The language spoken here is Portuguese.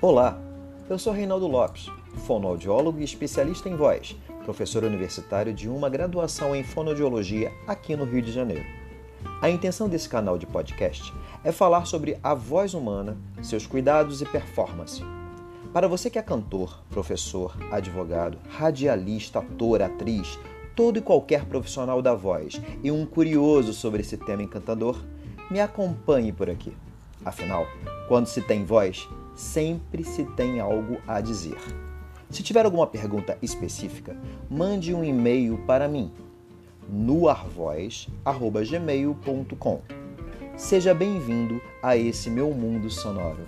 Olá, eu sou Reinaldo Lopes, fonoaudiólogo e especialista em voz, professor universitário de uma graduação em fonoaudiologia aqui no Rio de Janeiro. A intenção desse canal de podcast é falar sobre a voz humana, seus cuidados e performance. Para você que é cantor, professor, advogado, radialista, ator, atriz, todo e qualquer profissional da voz e um curioso sobre esse tema encantador, me acompanhe por aqui. Afinal, quando se tem voz, sempre se tem algo a dizer. Se tiver alguma pergunta específica, mande um e-mail para mim noarvoz@gmail.com. Seja bem-vindo a esse meu mundo sonoro.